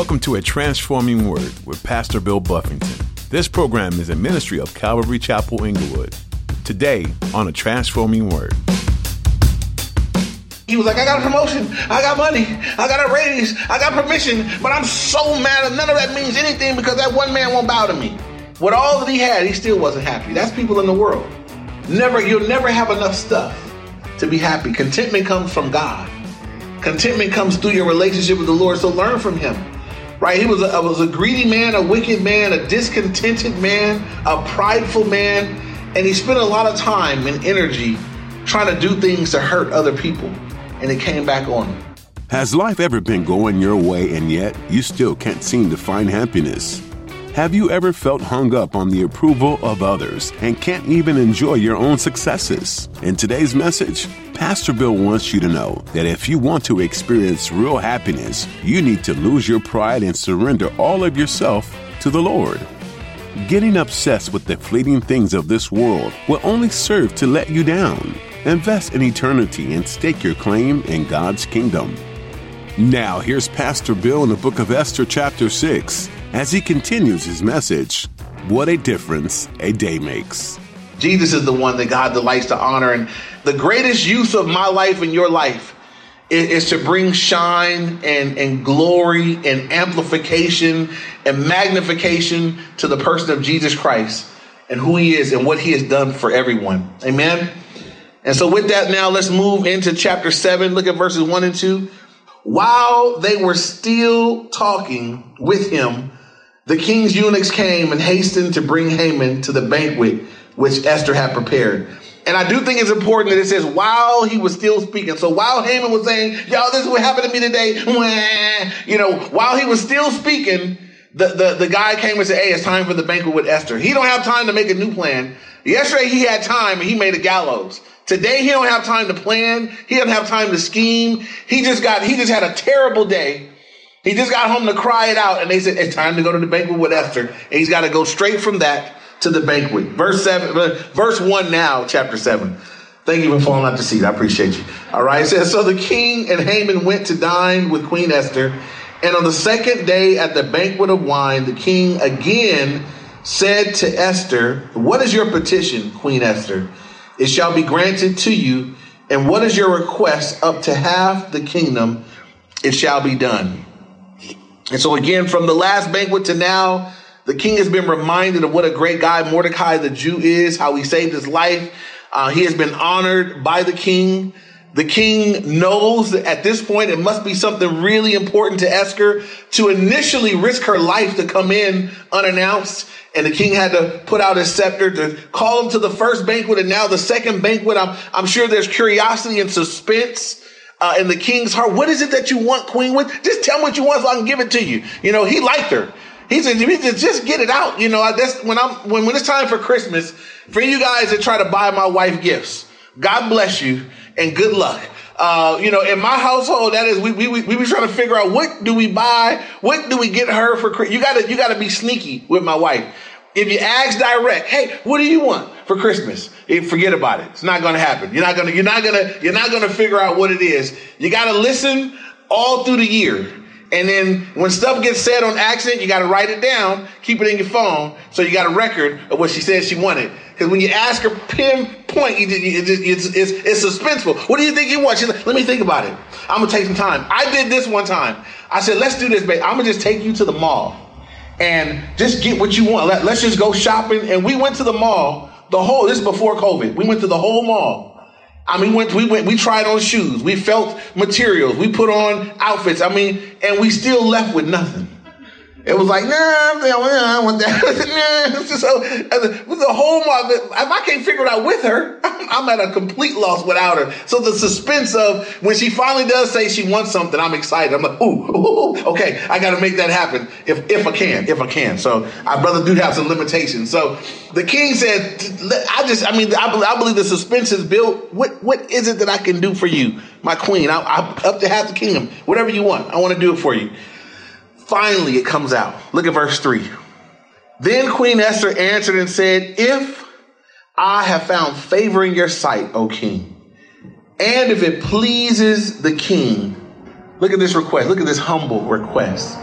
Welcome to A Transforming Word with Pastor Bill Buffington. This program is a ministry of Calvary Chapel Inglewood. Today on A Transforming Word. He was like, I got a promotion, I got money, I got a raise, I got permission, but I'm so mad and none of that means anything because that one man won't bow to me. With all that he had, he still wasn't happy. That's people in the world. Never, you'll never have enough stuff to be happy. Contentment comes from God. Contentment comes through your relationship with the Lord. So learn from him right? He was a, was a greedy man, a wicked man, a discontented man, a prideful man, and he spent a lot of time and energy trying to do things to hurt other people, and it came back on him. Has life ever been going your way and yet you still can't seem to find happiness? Have you ever felt hung up on the approval of others and can't even enjoy your own successes? In today's message, Pastor Bill wants you to know that if you want to experience real happiness, you need to lose your pride and surrender all of yourself to the Lord. Getting obsessed with the fleeting things of this world will only serve to let you down. Invest in eternity and stake your claim in God's kingdom. Now, here's Pastor Bill in the book of Esther, chapter 6 as he continues his message What a difference a day makes. Jesus is the one that God delights to honor. And the greatest use of my life and your life is, to bring shine and, and glory and amplification and magnification to the person of Jesus Christ and who he is and what he has done for everyone. Amen. And so, with that, now let's move into chapter 7. Look at verses 1 and 2. While they were still talking with him, the king's eunuchs came and hastened to bring Haman to the banquet which Esther had prepared. And I do think it's important that it says while he was still speaking. So while Haman was saying, y'all, this is what happened to me today, you know, while he was still speaking, the, the, the guy came and said, hey, it's time for the banquet with Esther. He don't have time to make a new plan. Yesterday he had time and he made a gallows. Today he don't have time to plan. He doesn't have time to scheme. He just got, he just had a terrible day he just got home to cry it out, and they said, It's time to go to the banquet with Esther. And he's got to go straight from that to the banquet. Verse 7, uh, verse 1 now, chapter 7. Thank you for falling out the seat. I appreciate you. All right. It says, So the king and Haman went to dine with Queen Esther. And on the second day at the banquet of wine, the king again said to Esther, What is your petition, Queen Esther? It shall be granted to you. And what is your request? Up to half the kingdom, it shall be done. And so, again, from the last banquet to now, the king has been reminded of what a great guy Mordecai the Jew is, how he saved his life. Uh, he has been honored by the king. The king knows that at this point it must be something really important to Esther to initially risk her life to come in unannounced. And the king had to put out his scepter to call him to the first banquet and now the second banquet. I'm, I'm sure there's curiosity and suspense uh, in the king's heart. What is it that you want, queen, with? Just tell me what you want so I can give it to you. You know, he liked her. He said, just get it out. You know, that's when I'm, when, when it's time for Christmas, for you guys that try to buy my wife gifts, God bless you and good luck. Uh, you know, in my household, that is, we, we, we, we trying to figure out what do we buy? What do we get her for You gotta, you gotta be sneaky with my wife. If you ask direct, hey, what do you want for Christmas? Eh, forget about it. It's not going to happen. You're not going to, you're not going to, you're not going to figure out what it is. You got to listen all through the year. And then when stuff gets said on accident, you got to write it down, keep it in your phone, so you got a record of what she said she wanted. Because when you ask her pinpoint, it's, it's, it's suspenseful. What do you think you want? She's like, let me think about it. I'm gonna take some time. I did this one time. I said, let's do this, babe. I'm gonna just take you to the mall and just get what you want. Let, let's just go shopping. And we went to the mall, the whole, this is before COVID. We went to the whole mall. I mean, went, we went, we tried on shoes. We felt materials. We put on outfits. I mean, and we still left with nothing. It was like, nah, I want that. nah. So with the whole, if I can't figure it out with her, I'm at a complete loss without her. So the suspense of when she finally does say she wants something, I'm excited. I'm like, ooh, ooh okay, I got to make that happen if if I can, if I can. So our brother do have some limitations. So the king said, I just, I mean, I, believe the suspense is built. What what is it that I can do for you, my queen? I, I up to half the kingdom, whatever you want, I want to do it for you. Finally, it comes out. Look at verse 3. Then Queen Esther answered and said, If I have found favor in your sight, O king, and if it pleases the king, look at this request. Look at this humble request.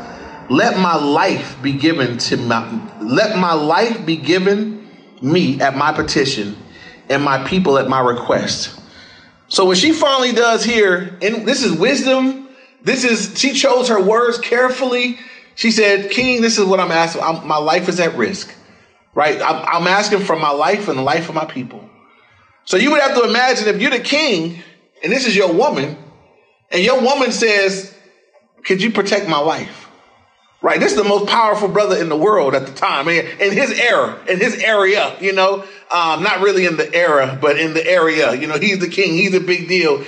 let my life be given to my let my life be given me at my petition and my people at my request. So what she finally does here, and this is wisdom. This is she chose her words carefully. She said, "King, this is what I'm asking. I'm, my life is at risk, right? I'm, I'm asking for my life and the life of my people." So you would have to imagine if you're the king and this is your woman, and your woman says, "Could you protect my life?" Right, this is the most powerful brother in the world at the time, in his era, in his area. You know, um, not really in the era, but in the area. You know, he's the king. He's a big deal.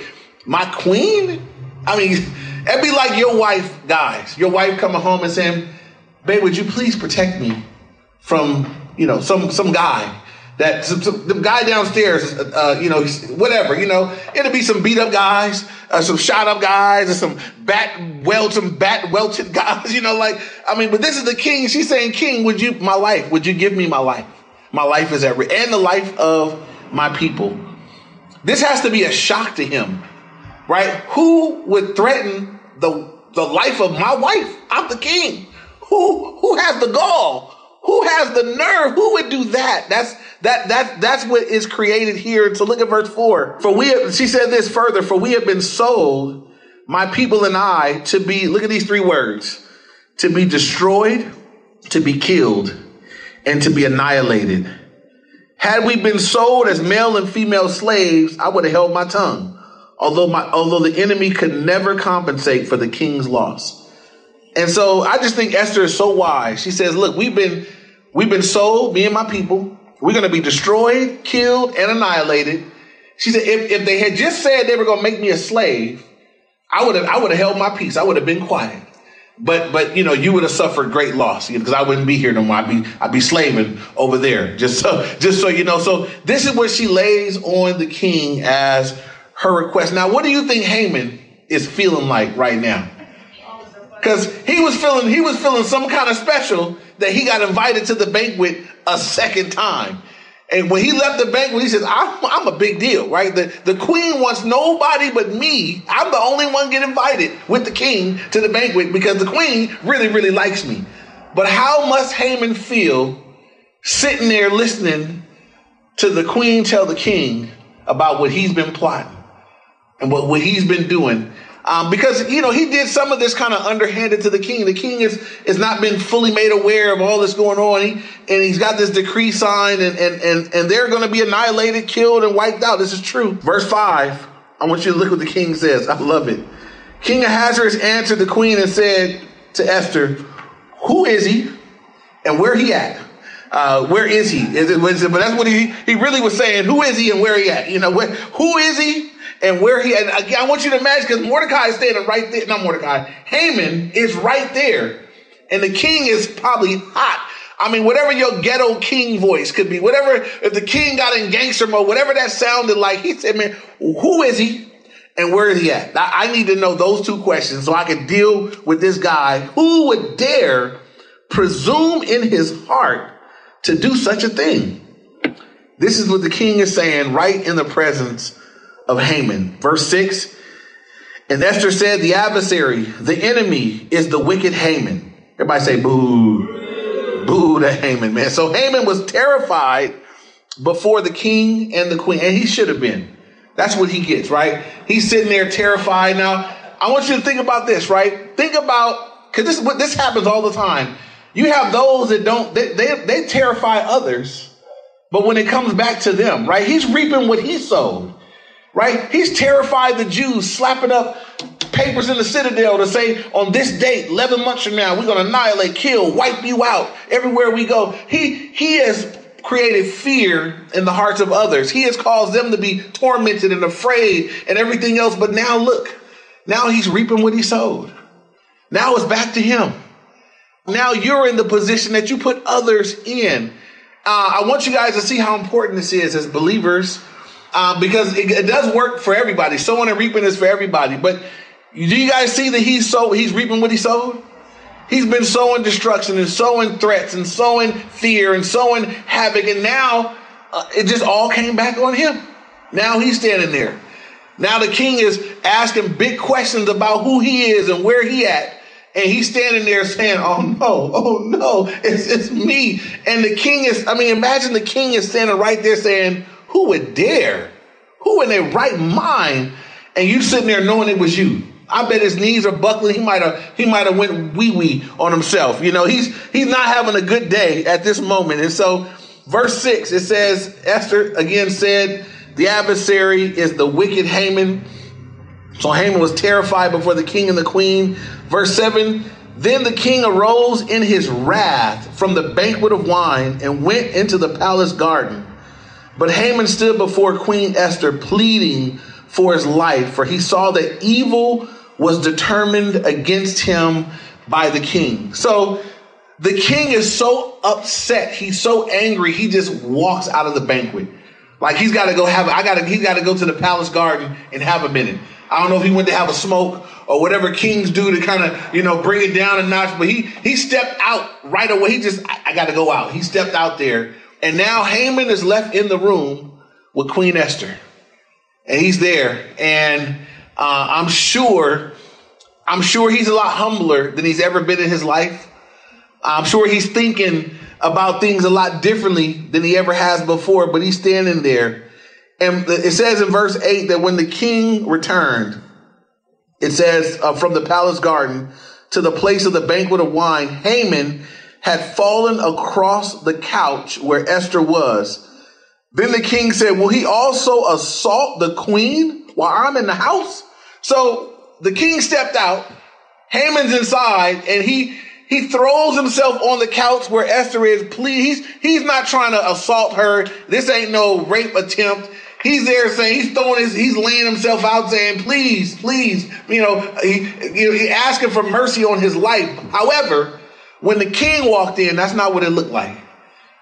My queen. I mean, it'd be like your wife, guys. Your wife coming home and saying, "Babe, would you please protect me from you know some some guy that some, some, the guy downstairs, uh, you know, whatever, you know, it'll be some beat up guys, uh, some shot up guys, and some bat welt, some bat welted guys, you know, like I mean, but this is the king. She's saying, King, would you my life? Would you give me my life? My life is every and the life of my people. This has to be a shock to him, right? Who would threaten the the life of my wife? I'm the king. Who who has the gall? Who has the nerve? Who would do that? That's that that that's what is created here. So look at verse four. For we have, she said this further. For we have been sold, my people and I, to be. Look at these three words: to be destroyed, to be killed, and to be annihilated. Had we been sold as male and female slaves, I would have held my tongue. Although my although the enemy could never compensate for the king's loss. And so I just think Esther is so wise. She says, look, we've been, we've been sold, me and my people. We're going to be destroyed, killed, and annihilated. She said, if, if they had just said they were going to make me a slave, I would have, I would have held my peace. I would have been quiet. But, but, you know, you would have suffered great loss because you know, I wouldn't be here no more. I'd be, I'd be slaving over there. Just so, just so you know. So this is what she lays on the king as her request. Now, what do you think Haman is feeling like right now? Because he was feeling he was feeling some kind of special that he got invited to the banquet a second time. And when he left the banquet, he says, I'm, I'm a big deal, right? The, the queen wants nobody but me. I'm the only one get invited with the king to the banquet because the queen really, really likes me. But how must Haman feel sitting there listening to the queen tell the king about what he's been plotting and what, what he's been doing um, because you know he did some of this kind of underhanded to the king. The king is has not been fully made aware of all this going on, he, and he's got this decree signed, and and and, and they're going to be annihilated, killed, and wiped out. This is true. Verse five. I want you to look what the king says. I love it. King Ahasuerus answered the queen and said to Esther, "Who is he, and where he at?" Uh, where is he? Is it, but that's what he, he really was saying. Who is he and where he at? You know, where, who is he and where he, and again, I want you to imagine because Mordecai is standing right there, not Mordecai, Haman is right there. And the king is probably hot. I mean, whatever your ghetto king voice could be, whatever, if the king got in gangster mode, whatever that sounded like, he said, man, who is he? And where is he at? I, I need to know those two questions so I can deal with this guy who would dare presume in his heart to do such a thing. This is what the king is saying right in the presence of Haman. Verse 6 And Esther said, The adversary, the enemy, is the wicked Haman. Everybody say, Boo. Boo to Haman, man. So Haman was terrified before the king and the queen, and he should have been. That's what he gets, right? He's sitting there terrified. Now, I want you to think about this, right? Think about, because this, this happens all the time. You have those that don't, they, they, they terrify others, but when it comes back to them, right? He's reaping what he sowed right? He's terrified the Jews, slapping up papers in the citadel to say, on this date, 11 months from now, we're going to annihilate, kill, wipe you out everywhere we go. He, he has created fear in the hearts of others. He has caused them to be tormented and afraid and everything else. But now look, now he's reaping what he sowed. Now it's back to him. Now you're in the position that you put others in. Uh, I want you guys to see how important this is as believers um, because it, it, does work for everybody. Sowing and reaping is for everybody. But do you guys see that he's so he's reaping what he sowed? He's been sowing destruction and sowing threats and sowing fear and sowing havoc, and now uh, it just all came back on him. Now he's standing there. Now the king is asking big questions about who he is and where he at. and he's standing there saying, "Oh no, oh no, it's it's me." And the king is, I mean, imagine the king is standing right there saying, "Who would dare? Who in their right mind?" And you sitting there knowing it was you. I bet his knees are buckling. He might have he might have went wee wee on himself. You know, he's he's not having a good day at this moment. And so, verse six it says, Esther again said, "The adversary is the wicked Haman." So Haman was terrified before the king and the queen. Verse 7 Then the king arose in his wrath from the banquet of wine and went into the palace garden. But Haman stood before Queen Esther, pleading for his life, for he saw that evil was determined against him by the king. So the king is so upset, he's so angry, he just walks out of the banquet. Like he's got to go have, I got to, he's got to go to the palace garden and have a minute. I don't know if he went to have a smoke or whatever kings do to kind of, you know, bring it down a notch, but he, he stepped out right away. He just, I, I got to go out. He stepped out there. And now Haman is left in the room with Queen Esther. And he's there. And uh, I'm sure, I'm sure he's a lot humbler than he's ever been in his life. I'm sure he's thinking about things a lot differently than he ever has before, but he's standing there and it says in verse 8 that when the king returned, it says uh, from the palace garden to the place of the banquet of wine, Haman had fallen across the couch where Esther was. Then the king said, Will he also assault the queen while I'm in the house? So the king stepped out. Haman's inside and he he throws himself on the couch where Esther is. Please, he's, he's not trying to assault her. This ain't no rape attempt. He's there saying he's throwing his, he's laying himself out saying, please, please, you know, he, you know, he asking for mercy on his life. However, when the king walked in, that's not what it looked like.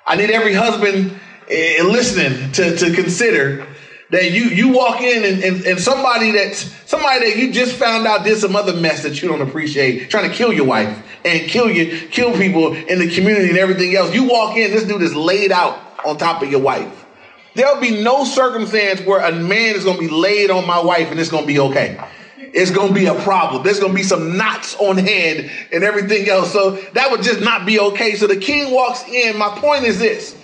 I need every husband uh, listening to, to consider that you you walk in and, and, and somebody that's somebody that you just found out did some other mess that you don't appreciate, trying to kill your wife and kill you, kill people in the community and everything else. You walk in, this dude is laid out on top of your wife. There'll be no circumstance where a man is going to be laid on my wife and it's going to be okay. It's going to be a problem. There's going to be some knots on head and everything else. So that would just not be okay. So the king walks in. My point is this.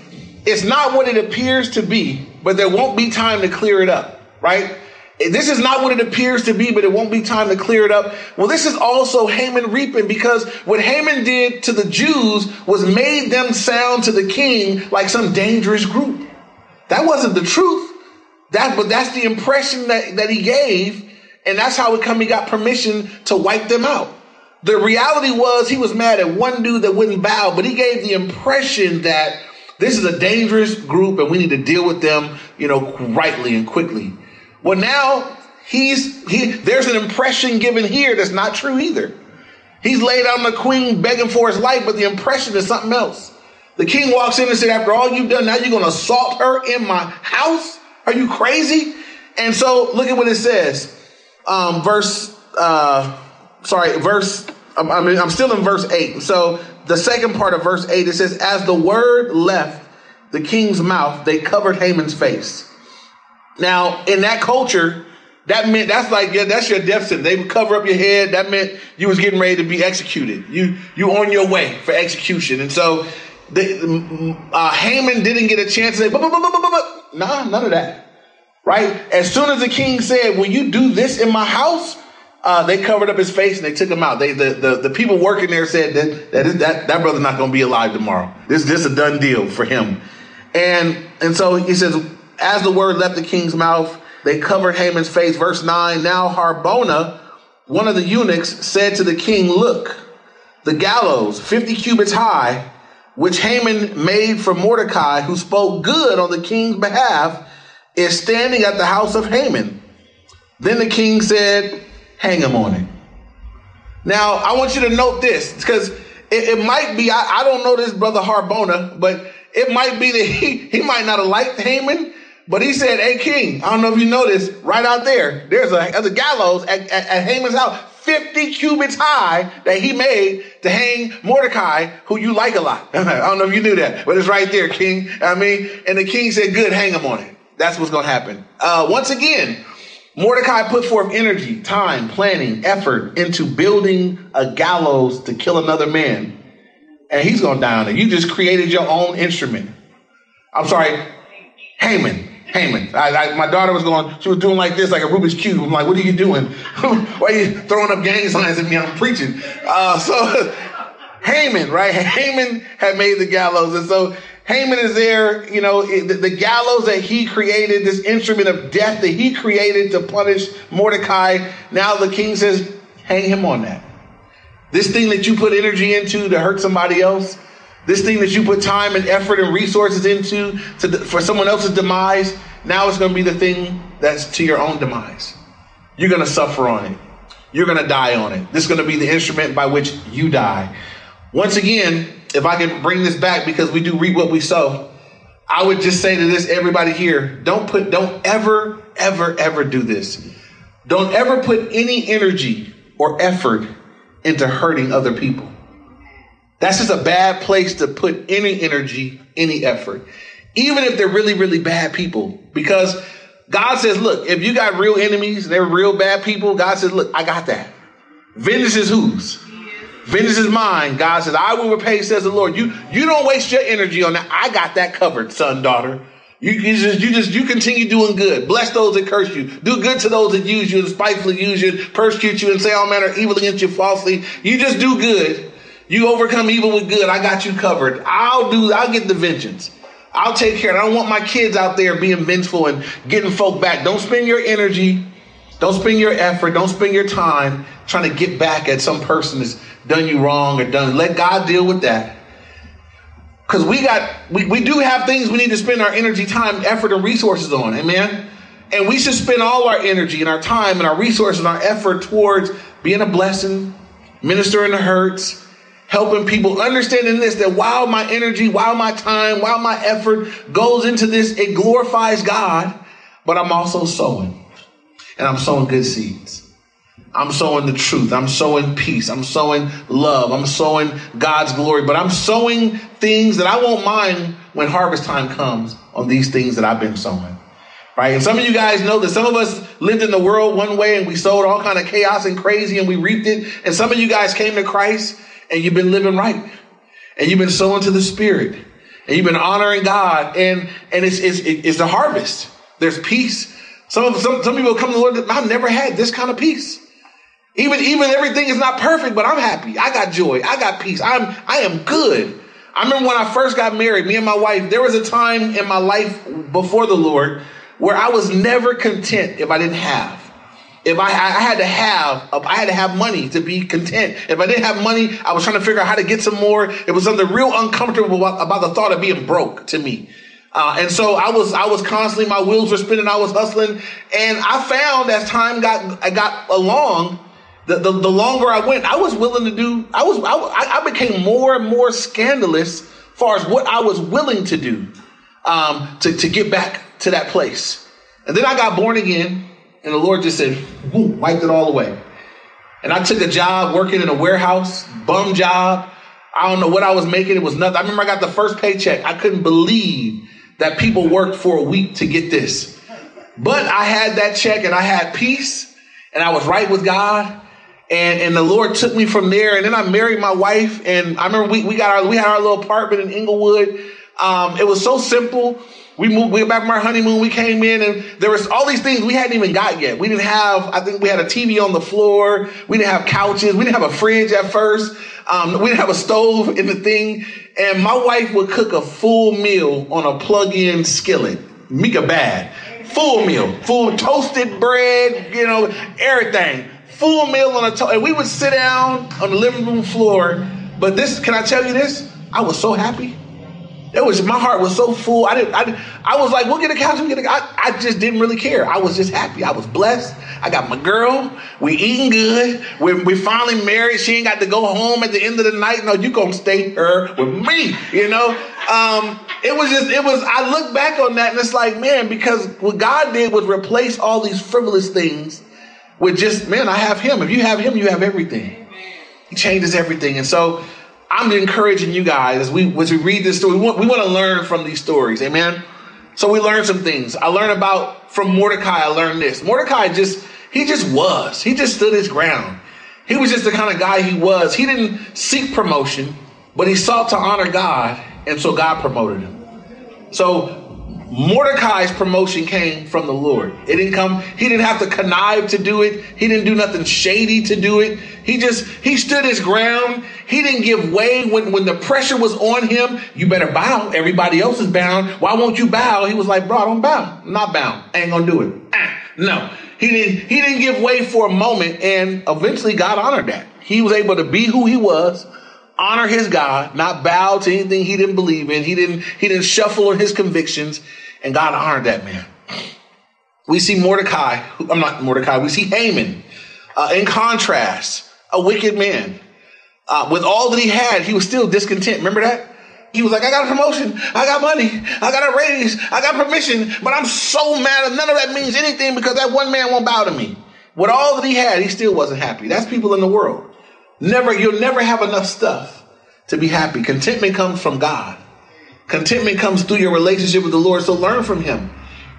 It's not what it appears to be, but there won't be time to clear it up, right? This is not what it appears to be, but it won't be time to clear it up. Well, this is also Haman reaping because what Haman did to the Jews was made them sound to the king like some dangerous group. That wasn't the truth. That, but that's the impression that, that he gave. And that's how come he got permission to wipe them out. The reality was he was mad at one dude that wouldn't bow, but he gave the impression that this is a dangerous group and we need to deal with them, you know, rightly and quickly. Well, now he's, he, there's an impression given here that's not true either. He's laid on the queen begging for his life, but the impression is something else. The king walks in and said, after all you've done, now you're to assault her in my house? Are you crazy? And so look at what it says. Um, verse, uh, sorry, verse, I mean, I'm still in verse 8. So the second part of verse 8, it says, As the word left the king's mouth, they covered Haman's face. Now, in that culture, that meant that's like yeah, that's your death sentence. They would cover up your head. That meant you was getting ready to be executed. You you on your way for execution. And so the, uh, Haman didn't get a chance to say, nah, none of that. Right? As soon as the king said, will you do this in my house? Uh, they covered up his face and they took him out. They, the, the, the people working there said that that, that, that brother's not going to be alive tomorrow. This, is a done deal for him. And, and so he says, as the word left the king's mouth, they covered Haman's face. Verse 9, now Harbona, one of the eunuchs, said to the king, look, the gallows, 50 cubits high, which Haman made for Mordecai, who spoke good on the king's behalf, is standing at the house of Haman. Then the king said, Hang him on it. Now, I want you to note this because it, it, might be, I, I, don't know this brother Harbona, but it might be that he, he might not have liked Haman, but he said, Hey, king, I don't know if you know this, right out there, there's a, there's a gallows at, at, at Haman's house. 50 cubits high that he made to hang Mordecai, who you like a lot. I don't know if you knew that, but it's right there, King. I mean, and the king said, good, hang him on it. That's what's going to happen. Uh, once again, Mordecai put forth energy, time, planning, effort into building a gallows to kill another man. And he's going down there. You just created your own instrument. I'm sorry, Haman. Haman. I, I, my daughter was going, she was doing like this, like a Rubik's Cube. I'm like, what are you doing? Why are you throwing up gang signs at me? I'm preaching. Uh, so Haman, right? Haman had made the gallows. And so Haman is there, you know, the, the, gallows that he created, this instrument of death that he created to punish Mordecai. Now the king says, hang him on that. This thing that you put energy into to hurt somebody else, this thing that you put time and effort and resources into to, for someone else's demise, now it's going to be the thing that's to your own demise. You're going to suffer on it. You're going to die on it. This is going to be the instrument by which you die. Once again, if I can bring this back because we do reap what we sow, I would just say to this everybody here, don't put don't ever ever ever do this. Don't ever put any energy or effort into hurting other people. That's just a bad place to put any energy, any effort, even if they're really, really bad people. Because God says, look, if you got real enemies, they're real bad people, God says, look, I got that. Vengeance is whose? Vengeance is mine. God says, I will repay, says the Lord. You, you don't waste your energy on that. I got that covered, son, daughter. You, you, just you just you continue doing good. Bless those that curse you. Do good to those that use you and spitefully use you, persecute you, and say all manner of evil against you falsely. You just do good. You overcome evil with good. I got you covered. I'll do. I'll get the vengeance. I'll take care. I don't want my kids out there being vengeful and getting folk back. Don't spend your energy. Don't spend your effort. Don't spend your time trying to get back at some person that's done you wrong or done. Let God deal with that. Because we got we, we do have things we need to spend our energy, time, effort, and resources on. Amen. And we should spend all our energy and our time and our resources and our effort towards being a blessing, ministering to hurts, helping people understanding this that while my energy, while my time, while my effort goes into this, it glorifies God, but I'm also sowing. And I'm sowing good seeds. I'm sowing the truth. I'm sowing peace. I'm sowing love. I'm sowing God's glory. But I'm sowing things that I won't mind when harvest time comes on these things that I've been sowing. Right? And some of you guys know that some of us lived in the world one way and we sowed all kind of chaos and crazy and we reaped it. And some of you guys came to Christ and you've been living right. And you've been sowing to the Spirit. And you've been honoring God. And, and it's, it's, it's the harvest. There's peace. Some, some, some people come to the Lord, I've never had this kind of peace. Even, even everything is not perfect, but I'm happy. I got joy. I got peace. I'm, I am good. I remember when I first got married, me and my wife, there was a time in my life before the Lord where I was never content if I didn't have. If I, I had to have, uh, I had to have money to be content. If I didn't have money, I was trying to figure out how to get some more. It was something real uncomfortable about, about the thought of being broke to me. Uh, and so I was, I was constantly, my wheels were spinning, I was hustling. And I found as time got, I got along, the, the, the, longer I went, I was willing to do, I was, I, I became more and more scandalous as far as what I was willing to do um, to, to get back to that place. And then I got born again, and the Lord just said, boom, wiped it all away. And I took a job working in a warehouse, bum job. I don't know what I was making. It was nothing. I remember I got the first paycheck. I couldn't believe that people worked for a week to get this. But I had that check and I had peace and I was right with God and and the Lord took me from there. And then I married my wife, and I remember we, we got our we had our little apartment in Inglewood. Um, it was so simple. We moved, we went back from our honeymoon. We came in and there was all these things we hadn't even got yet. We didn't have, I think we had a TV on the floor. We didn't have couches. We didn't have a fridge at first. Um, we didn't have a stove in the thing. And my wife would cook a full meal on a plug-in skillet. Mika bad. Full meal. Full toasted bread, you know, everything full meal on a to- and we would sit down on the living room floor. But this, can I tell you this? I was so happy. It was my heart was so full. I didn't. I, I was like, we'll get a couch. We'll get a. I, I just didn't really care. I was just happy. I was blessed. I got my girl. We eating good. We we finally married. She ain't got to go home at the end of the night. No, you gonna stay her with me. You know. Um, it was just. It was. I look back on that and it's like, man, because what God did was replace all these frivolous things with just, man, I have him. If you have him, you have everything. He changes everything. And so I'm encouraging you guys as we as we read this story, we want, we want to learn from these stories. Amen. So we learned some things. I learned about from Mordecai, I learned this. Mordecai just, he just was. He just stood his ground. He was just the kind of guy he was. He didn't seek promotion, but he sought to honor God, and so God promoted him. So Mordecai's promotion came from the Lord. It didn't come, he didn't have to connive to do it. He didn't do nothing shady to do it. He just, he stood his ground. He didn't give way when, when the pressure was on him. You better bow. Everybody else is bound. Why won't you bow? He was like, bro, I don't bow. I'm not bound. I ain't gonna do it. Ah, no. He didn't, he didn't give way for a moment and eventually God honored that. He was able to be who he was honor his God, not bow to anything he didn't believe in. He didn't, he didn't shuffle on his convictions, and God honored that man. We see Mordecai, I'm not Mordecai, we see Haman. Uh, in contrast, a wicked man. Uh, with all that he had, he was still discontent. Remember that? He was like, I got a promotion, I got money, I got a raise, I got permission, but I'm so mad none of that means anything because that one man won't bow to me. With all that he had, he still wasn't happy. That's people in the world. Never, you'll never have enough stuff to be happy. Contentment comes from God. Contentment comes through your relationship with the Lord. So learn from him.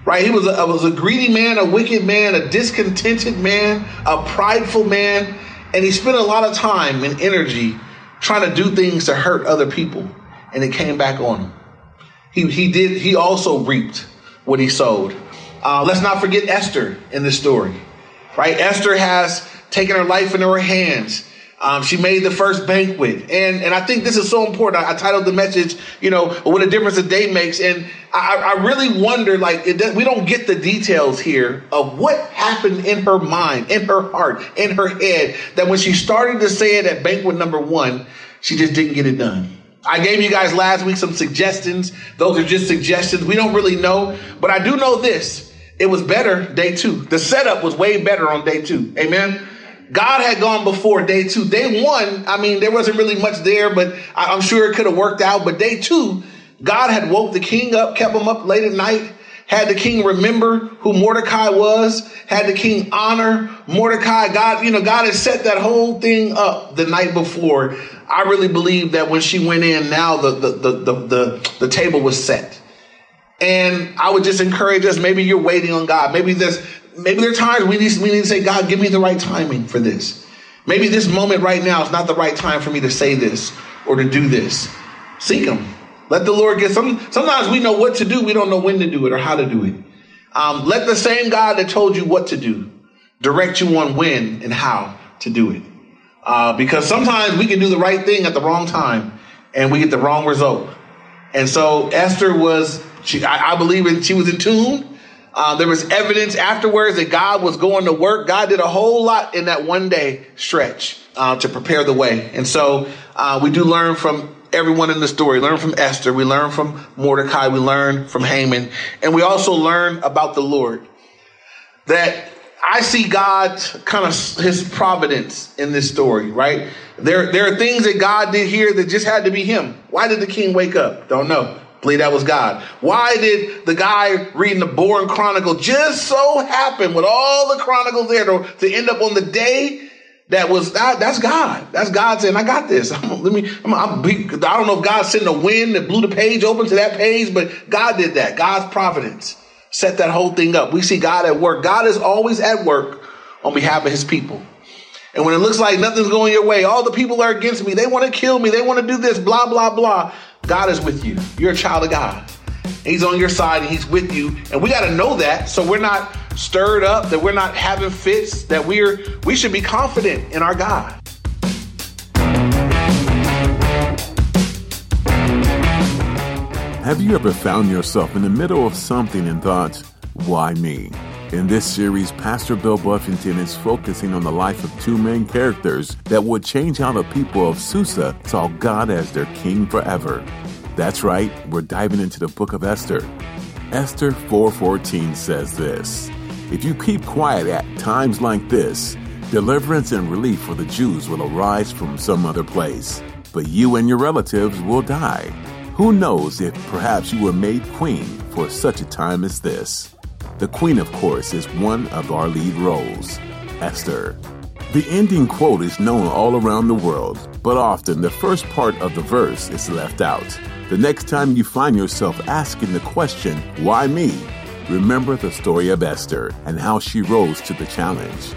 Right? He was a, was a greedy man, a wicked man, a discontented man, a prideful man, and he spent a lot of time and energy trying to do things to hurt other people, and it came back on him. He, he did. He also reaped what he sowed. Uh, let's not forget Esther in this story. Right? Esther has taken her life into her hands. Um, she made the first banquet. And, and I think this is so important. I, I, titled the message, you know, what a difference a day makes. And I, I really wonder, like, it, we don't get the details here of what happened in her mind, in her heart, in her head, that when she started to say it at banquet number one, she just didn't get it done. I gave you guys last week some suggestions. Those are just suggestions. We don't really know, but I do know this. It was better day two. The setup was way better on day two. Amen. God had gone before day two. Day one, I mean, there wasn't really much there, but I'm sure it could have worked out. But day two, God had woke the king up, kept him up late at night, had the king remember who Mordecai was, had the king honor Mordecai. God, you know, God had set that whole thing up the night before. I really believe that when she went in, now the the the the, the, the table was set. And I would just encourage us, maybe you're waiting on God. Maybe there's maybe there are times we need, we need to say, God, give me the right timing for this. Maybe this moment right now is not the right time for me to say this or to do this. Seek Him. Let the Lord get some. Sometimes we know what to do, we don't know when to do it or how to do it. Um, let the same God that told you what to do direct you on when and how to do it. Uh, because sometimes we can do the right thing at the wrong time and we get the wrong result. And so Esther was, she, I, I believe, in, she was in tune uh, there was evidence afterwards that God was going to work. God did a whole lot in that one day stretch uh, to prepare the way. And so uh, we do learn from everyone in the story. Learn from Esther. We learn from Mordecai. We learn from Haman. And we also learn about the Lord. That I see God kind of his providence in this story, right? There, there are things that God did here that just had to be him. Why did the king wake up? Don't know believe that was God. Why did the guy reading the boring chronicle just so happen with all the chronicles there to, to end up on the day that was that, that's God. That's God saying, "I got this." I'm, let me. I'm, I'm, I don't know if God sent a wind that blew the page open to that page, but God did that. God's providence set that whole thing up. We see God at work. God is always at work on behalf of His people. And when it looks like nothing's going your way, all the people are against me. They want to kill me. They want to do this. Blah blah blah. God is with you. You're a child of God. He's on your side and he's with you. And we got to know that so we're not stirred up, that we're not having fits, that we're we should be confident in our God. Have you ever found yourself in the middle of something and thought, why me? In this series, Pastor Bill Buffington is focusing on the life of two main characters that would change how the people of Susa saw God as their king forever. That's right, we're diving into the book of Esther. Esther 4:14 says this: If you keep quiet at times like this, deliverance and relief for the Jews will arise from some other place, but you and your relatives will die. Who knows if perhaps you were made queen for such a time as this? The Queen, of course, is one of our lead roles, Esther. The ending quote is known all around the world, but often the first part of the verse is left out. The next time you find yourself asking the question, Why me? remember the story of Esther and how she rose to the challenge.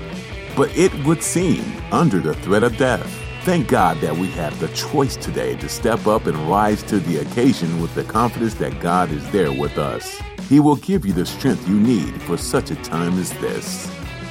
But it would seem, under the threat of death, thank God that we have the choice today to step up and rise to the occasion with the confidence that God is there with us. He will give you the strength you need for such a time as this.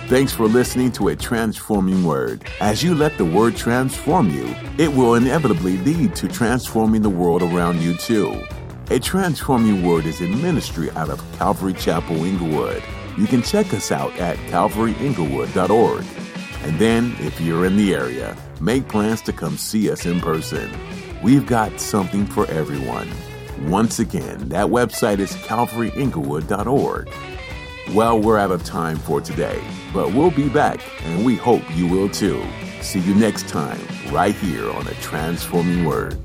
Thanks for listening to a transforming word. As you let the word transform you, it will inevitably lead to transforming the world around you too. A transforming word is a ministry out of Calvary Chapel Inglewood. You can check us out at calvaryinglewood.org. And then, if you're in the area, make plans to come see us in person. We've got something for everyone. Once again, that website is calvaryinglewood.org. Well, we're out of time for today, but we'll be back, and we hope you will too. See you next time, right here on a Transforming Word.